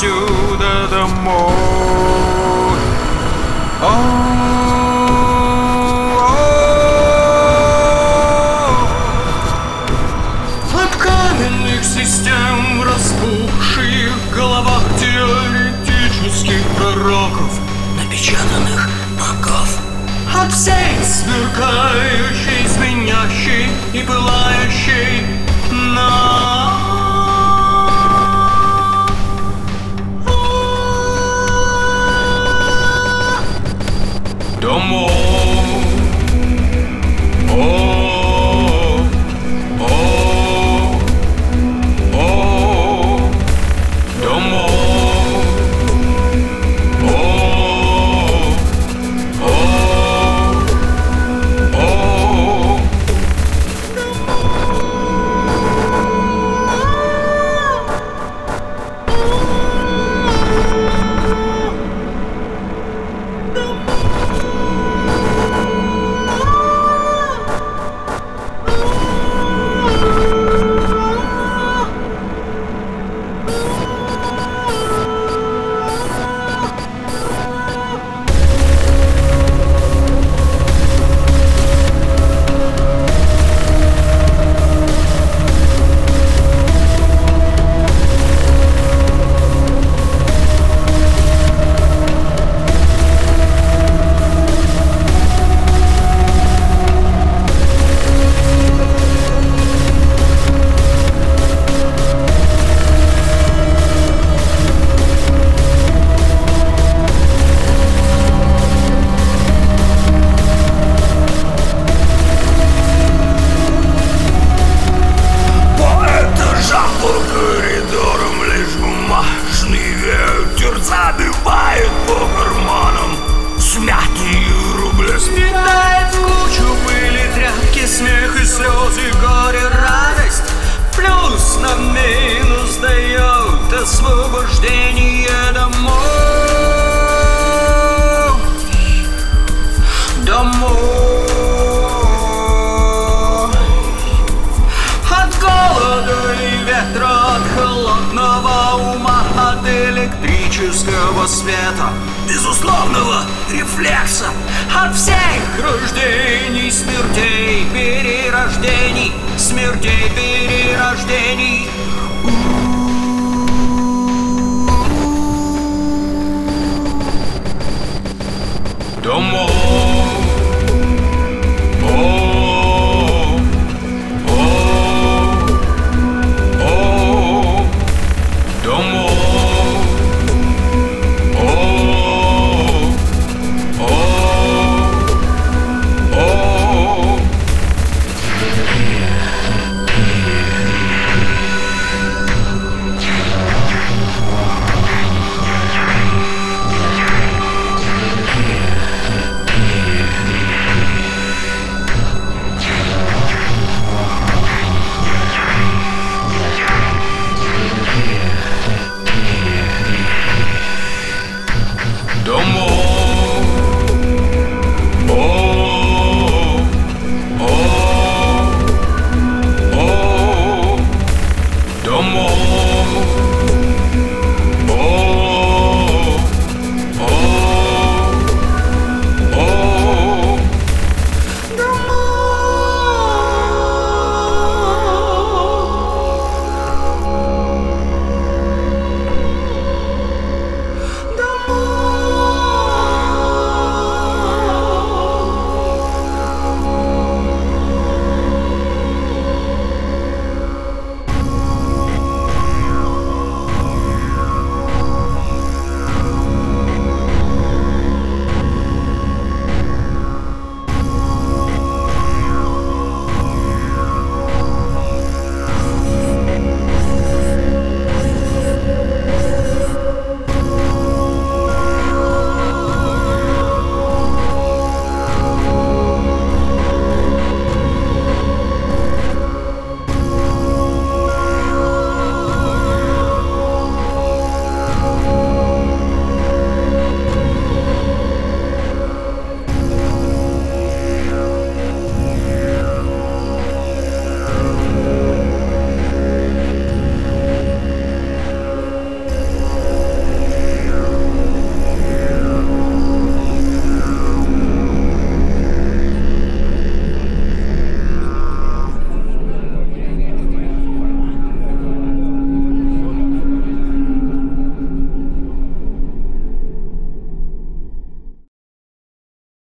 to the, morning. Oh. магического света, безусловного рефлекса от всех рождений, смертей, перерождений, смертей, перерождений.